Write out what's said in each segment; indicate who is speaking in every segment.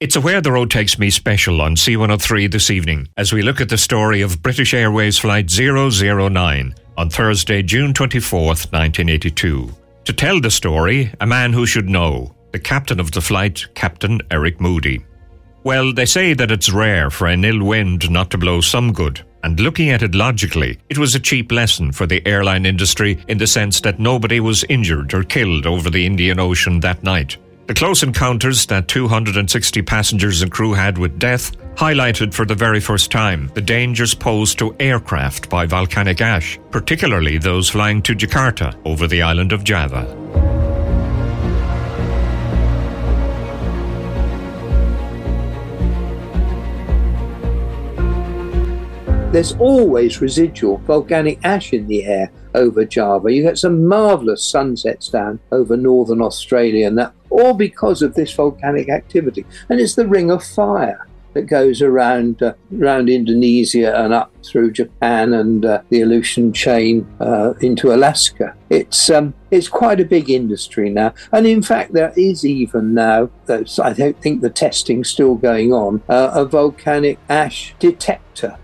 Speaker 1: It's a Where the Road Takes Me special on C103 this evening as we look at the story of British Airways Flight 009 on Thursday, June 24th, 1982. To tell the story, a man who should know, the captain of the flight, Captain Eric Moody. Well, they say that it's rare for an ill wind not to blow some good, and looking at it logically, it was a cheap lesson for the airline industry in the sense that nobody was injured or killed over the Indian Ocean that night. The close encounters that 260 passengers and crew had with death highlighted for the very first time the dangers posed to aircraft by volcanic ash, particularly those flying to Jakarta over the island of Java.
Speaker 2: There's always residual volcanic ash in the air over Java. You get some marvellous sunsets down over northern Australia and that all because of this volcanic activity. And it's the ring of fire that goes around uh, around Indonesia and up through Japan and uh, the Aleutian chain uh, into Alaska. It's um, it's quite a big industry now, and in fact, there is even now. I don't think the testing's still going on. Uh, a volcanic ash detector,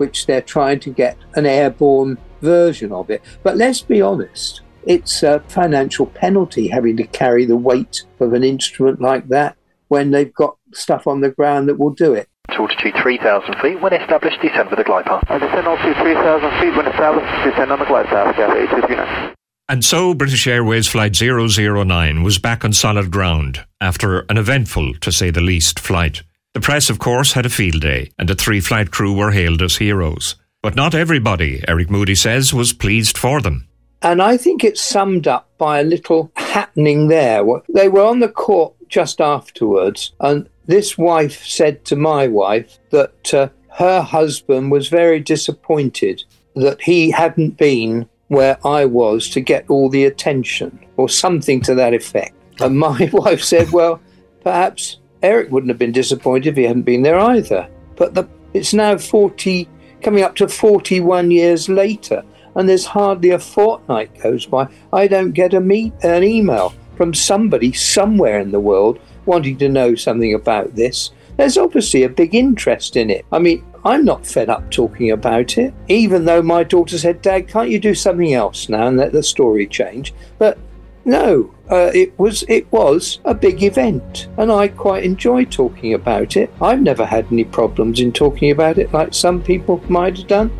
Speaker 2: which they're trying to get an airborne version of it. But let's be honest, it's a financial penalty having to carry the weight of an instrument like that when they've got stuff on the ground that will do it.
Speaker 3: Altitude 3,000 feet. When established, descend with the glide path.
Speaker 4: I descend altitude 3,000 feet. When established, descend on the glide path. Gap
Speaker 1: And so British Airways Flight 009 was back on solid ground after an eventful, to say the least, flight. The press, of course, had a field day, and the three flight crew were hailed as heroes. But not everybody, Eric Moody says, was pleased for them.
Speaker 2: And I think it's summed up by a little happening there. They were on the court just afterwards, and this wife said to my wife that uh, her husband was very disappointed that he hadn't been where I was to get all the attention, or something to that effect. And my wife said, Well, perhaps Eric wouldn't have been disappointed if he hadn't been there either. But the, it's now 40, coming up to 41 years later, and there's hardly a fortnight goes by I don't get a meet, an email from somebody somewhere in the world wanting to know something about this. There's obviously a big interest in it. I mean, I'm not fed up talking about it, even though my daughter said, Dad, can't you do something else now and let the story change? But no, uh, it was it was a big event, and I quite enjoy talking about it. I've never had any problems in talking about it like some people might have done.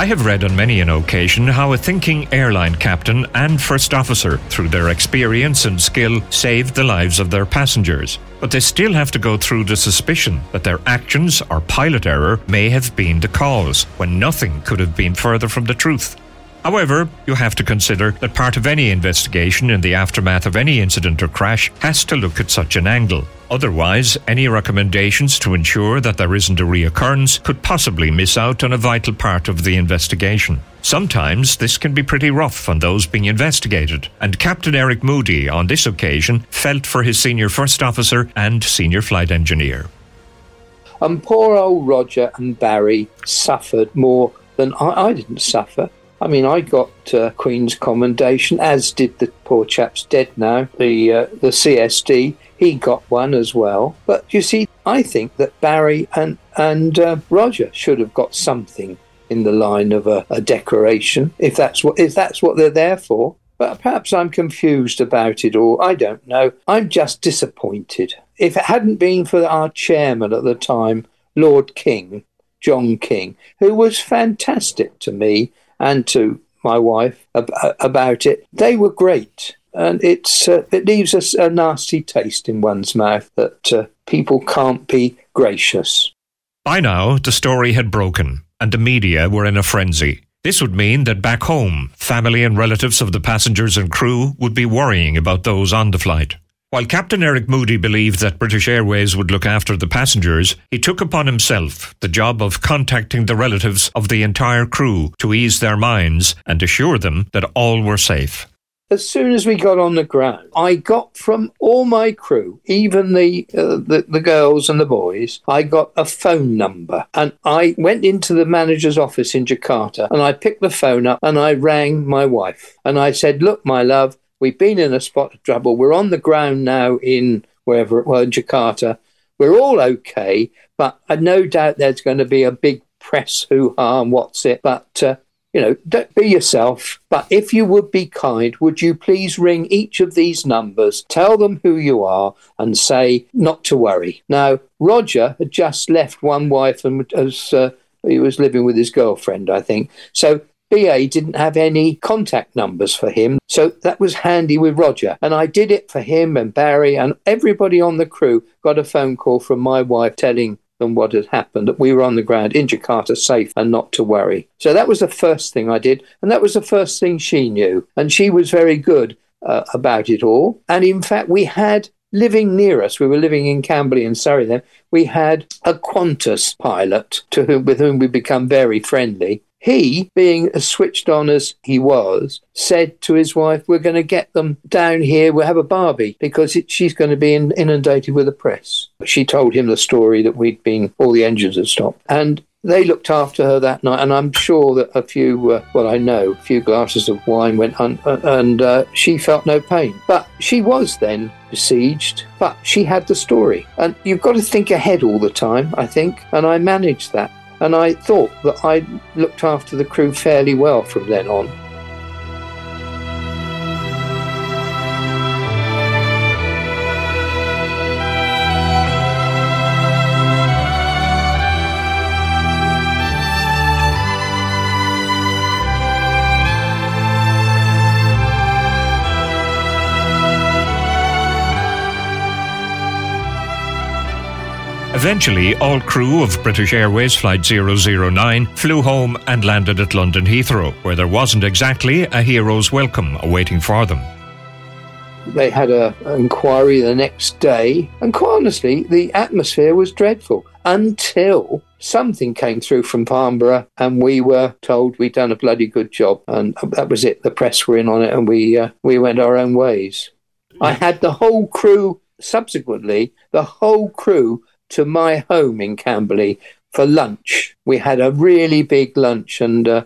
Speaker 1: I have read on many an occasion how a thinking airline captain and first officer, through their experience and skill, saved the lives of their passengers. But they still have to go through the suspicion that their actions or pilot error may have been the cause, when nothing could have been further from the truth. However, you have to consider that part of any investigation in the aftermath of any incident or crash has to look at such an angle. Otherwise, any recommendations to ensure that there isn't a reoccurrence could possibly miss out on a vital part of the investigation. Sometimes this can be pretty rough on those being investigated, and Captain Eric Moody on this occasion felt for his senior first officer and senior flight engineer.
Speaker 2: And poor old Roger and Barry suffered more than I, I didn't suffer. I mean, I got uh, Queen's Commendation, as did the poor chap's dead now, the uh, the CSD. He got one as well. But you see, I think that Barry and and uh, Roger should have got something in the line of a, a decoration, if that's what if that's what they're there for. But perhaps I'm confused about it all. I don't know. I'm just disappointed. If it hadn't been for our chairman at the time, Lord King, John King, who was fantastic to me and to my wife about it. They were great. And it's uh, it leaves us a nasty taste in one's mouth that uh, people can't be gracious.
Speaker 1: By now, the story had broken, and the media were in a frenzy. This would mean that back home, family and relatives of the passengers and crew would be worrying about those on the flight. While Captain Eric Moody believed that British Airways would look after the passengers, he took upon himself the job of contacting the relatives of the entire crew to ease their minds and assure them that all were safe.
Speaker 2: As soon as we got on the ground, I got from all my crew, even the, uh, the the girls and the boys, I got a phone number, and I went into the manager's office in Jakarta, and I picked the phone up and I rang my wife, and I said, "Look, my love, We've been in a spot of trouble. We're on the ground now in wherever it was, Jakarta. We're all okay, but I no doubt there's going to be a big press hoo ha and what's it. But, uh, you know, don't be yourself. But if you would be kind, would you please ring each of these numbers, tell them who you are, and say not to worry. Now, Roger had just left one wife and as uh, he was living with his girlfriend, I think. So BA didn't have any contact numbers for him. So that was handy with Roger. And I did it for him and Barry and everybody on the crew got a phone call from my wife telling them what had happened, that we were on the ground in Jakarta safe and not to worry. So that was the first thing I did. And that was the first thing she knew. And she was very good uh, about it all. And in fact, we had living near us, we were living in Camberley in Surrey then, we had a Qantas pilot to whom, with whom we become very friendly. He, being as switched on as he was, said to his wife, We're going to get them down here. We'll have a barbie because it, she's going to be in, inundated with the press. She told him the story that we'd been, all the engines had stopped. And they looked after her that night, and I'm sure that a few, uh, well, I know, a few glasses of wine went on, uh, and uh, she felt no pain. But she was then besieged, but she had the story. And you've got to think ahead all the time, I think, and I managed that and I thought that I looked after the crew fairly well from then on.
Speaker 1: Eventually, all crew of British Airways Flight 009 flew home and landed at London Heathrow, where there wasn't exactly a hero's welcome awaiting for them.
Speaker 2: They had an inquiry the next day, and quite honestly, the atmosphere was dreadful until something came through from Farnborough and we were told we'd done a bloody good job. And that was it. The press were in on it and we, uh, we went our own ways. I had the whole crew, subsequently, the whole crew to my home in Camberley for lunch. We had a really big lunch, and uh,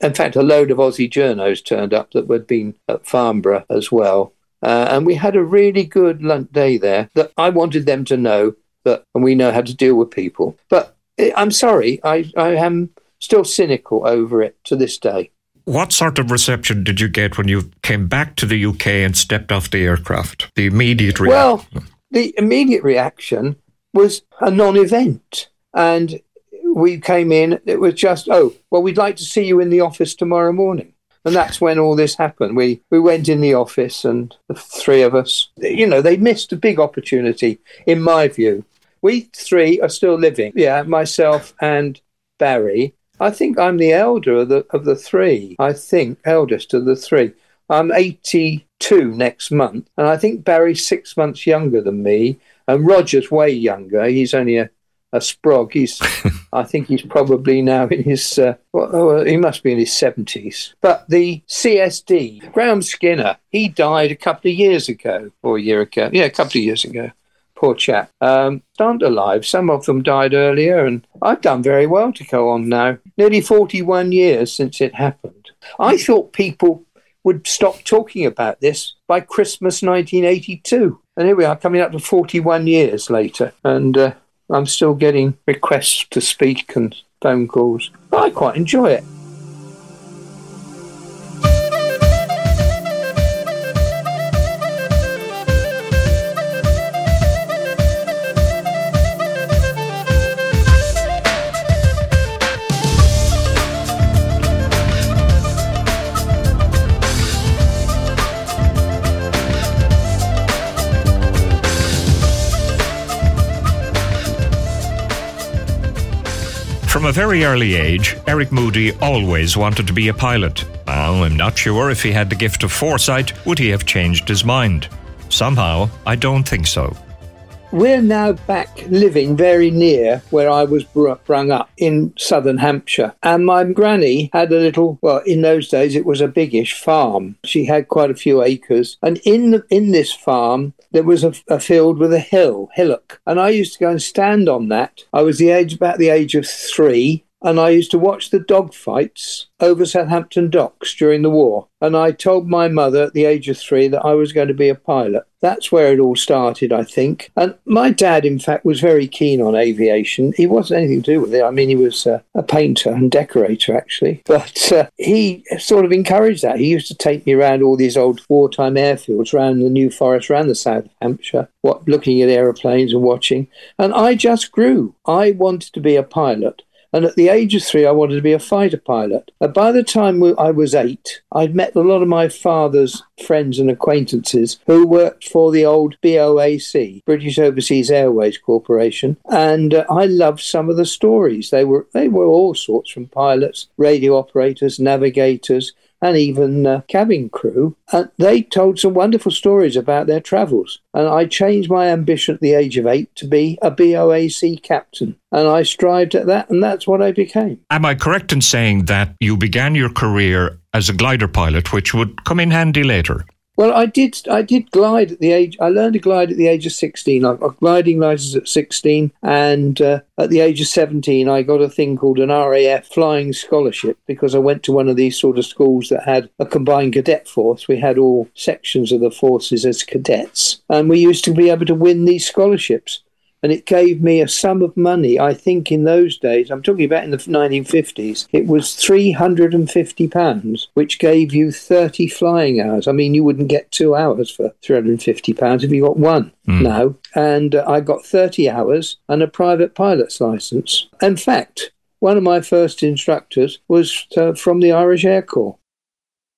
Speaker 2: in fact, a load of Aussie journos turned up that had been at Farnborough as well. Uh, and we had a really good lunch day there that I wanted them to know that and we know how to deal with people. But eh, I'm sorry, I, I am still cynical over it to this day.
Speaker 1: What sort of reception did you get when you came back to the UK and stepped off the aircraft? The immediate reaction?
Speaker 2: Well, the immediate reaction was a non event. And we came in, it was just, oh, well, we'd like to see you in the office tomorrow morning. And that's when all this happened. We we went in the office, and the three of us, you know, they missed a big opportunity, in my view. We three are still living. Yeah, myself and Barry. I think I'm the elder of the of the three. I think eldest of the three. I'm 82 next month, and I think Barry's six months younger than me. And Roger's way younger. He's only a, a sprog. He's, I think he's probably now in his, uh, well, he must be in his 70s. But the CSD, Graham Skinner, he died a couple of years ago, or a year ago. Yeah, a couple of years ago. Poor chap. Um, aren't alive. Some of them died earlier, and I've done very well to go on now. Nearly 41 years since it happened. I thought people would stop talking about this by Christmas 1982. And here we are, coming up to 41 years later, and uh, I'm still getting requests to speak and phone calls. I quite enjoy it.
Speaker 1: From a very early age, Eric Moody always wanted to be a pilot. Now, I'm not sure if he had the gift of foresight, would he have changed his mind? Somehow, I don't think so.
Speaker 2: We're now back living very near where I was brought up in southern Hampshire. And my granny had a little, well, in those days it was a biggish farm. She had quite a few acres. And in the, in this farm, there was a, a field with a hill, hillock. And I used to go and stand on that. I was the age, about the age of three and I used to watch the dog fights over Southampton docks during the war. And I told my mother at the age of three that I was going to be a pilot. That's where it all started, I think. And my dad, in fact, was very keen on aviation. He wasn't anything to do with it. I mean, he was uh, a painter and decorator, actually. But uh, he sort of encouraged that. He used to take me around all these old wartime airfields, around the New Forest, around the South Hampshire, what, looking at aeroplanes and watching. And I just grew. I wanted to be a pilot. And at the age of three, I wanted to be a fighter pilot. And by the time I was eight, I'd met a lot of my father's friends and acquaintances who worked for the old BOAC, British Overseas Airways Corporation, and uh, I loved some of the stories. They were they were all sorts from pilots, radio operators, navigators, and even uh, cabin crew. And they told some wonderful stories about their travels. And I changed my ambition at the age of eight to be a BOAC captain. And I strived at that, and that's what I became.
Speaker 1: Am I correct in saying that you began your career as a glider pilot, which would come in handy later?
Speaker 2: Well, I did. I did glide at the age. I learned to glide at the age of sixteen. I got gliding license at sixteen, and uh, at the age of seventeen, I got a thing called an RAF flying scholarship because I went to one of these sort of schools that had a combined cadet force. We had all sections of the forces as cadets, and we used to be able to win these scholarships and it gave me a sum of money. I think in those days, I'm talking about in the 1950s, it was £350, which gave you 30 flying hours. I mean, you wouldn't get two hours for £350 if you got one mm. now. And uh, I got 30 hours and a private pilot's license. In fact, one of my first instructors was uh, from the Irish Air Corps.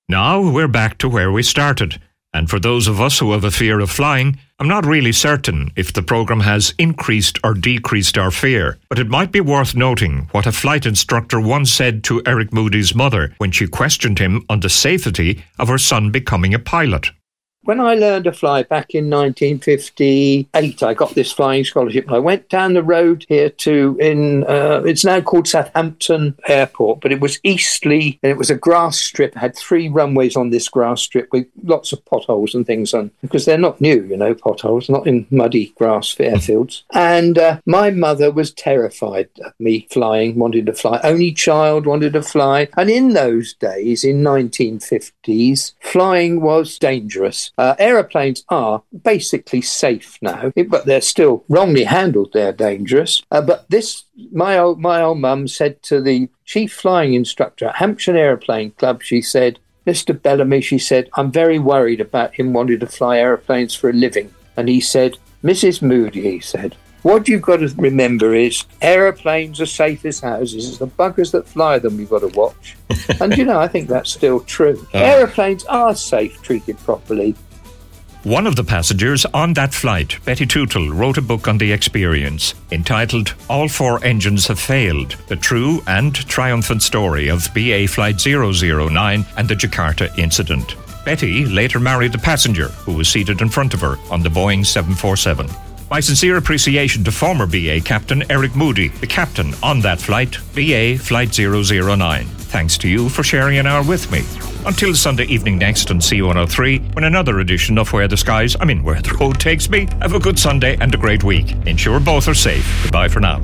Speaker 1: Now we're back to where we started. And for those of us who have a fear of flying, I'm not really certain if the program has increased or decreased our fear, but it might be worth noting what a flight instructor once said to Eric Moody's mother when she questioned him on the safety of her son becoming a pilot.
Speaker 2: When I learned to fly back in 1958, I got this flying scholarship. I went down the road here to in uh, it's now called Southampton Airport, but it was Eastleigh, and it was a grass strip. It had three runways on this grass strip with lots of potholes and things on because they're not new, you know, potholes, not in muddy grass airfields. and uh, my mother was terrified of me flying, wanted to fly. Only child wanted to fly, and in those days, in 1950s, flying was dangerous. Uh, aeroplanes are basically safe now, but they're still wrongly handled. They're dangerous. Uh, but this, my old my old mum said to the chief flying instructor at Hampshire Aeroplane Club, she said, "Mr. Bellamy," she said, "I'm very worried about him wanting to fly aeroplanes for a living." And he said, "Mrs. Moody," he said, what you've got to remember is aeroplanes are safe as houses. It's the buggers that fly them we've got to watch. and you know, I think that's still true. Uh. Aeroplanes are safe, treated properly.
Speaker 1: One of the passengers on that flight, Betty Tootell, wrote a book on the experience entitled All Four Engines Have Failed The True and Triumphant Story of BA Flight 009 and the Jakarta Incident. Betty later married the passenger who was seated in front of her on the Boeing 747. My sincere appreciation to former BA captain Eric Moody, the captain on that flight, BA Flight 009. Thanks to you for sharing an hour with me. Until Sunday evening next on C103, when another edition of Where the Skies, I mean, Where the Road Takes Me, have a good Sunday and a great week. Ensure both are safe. Goodbye for now.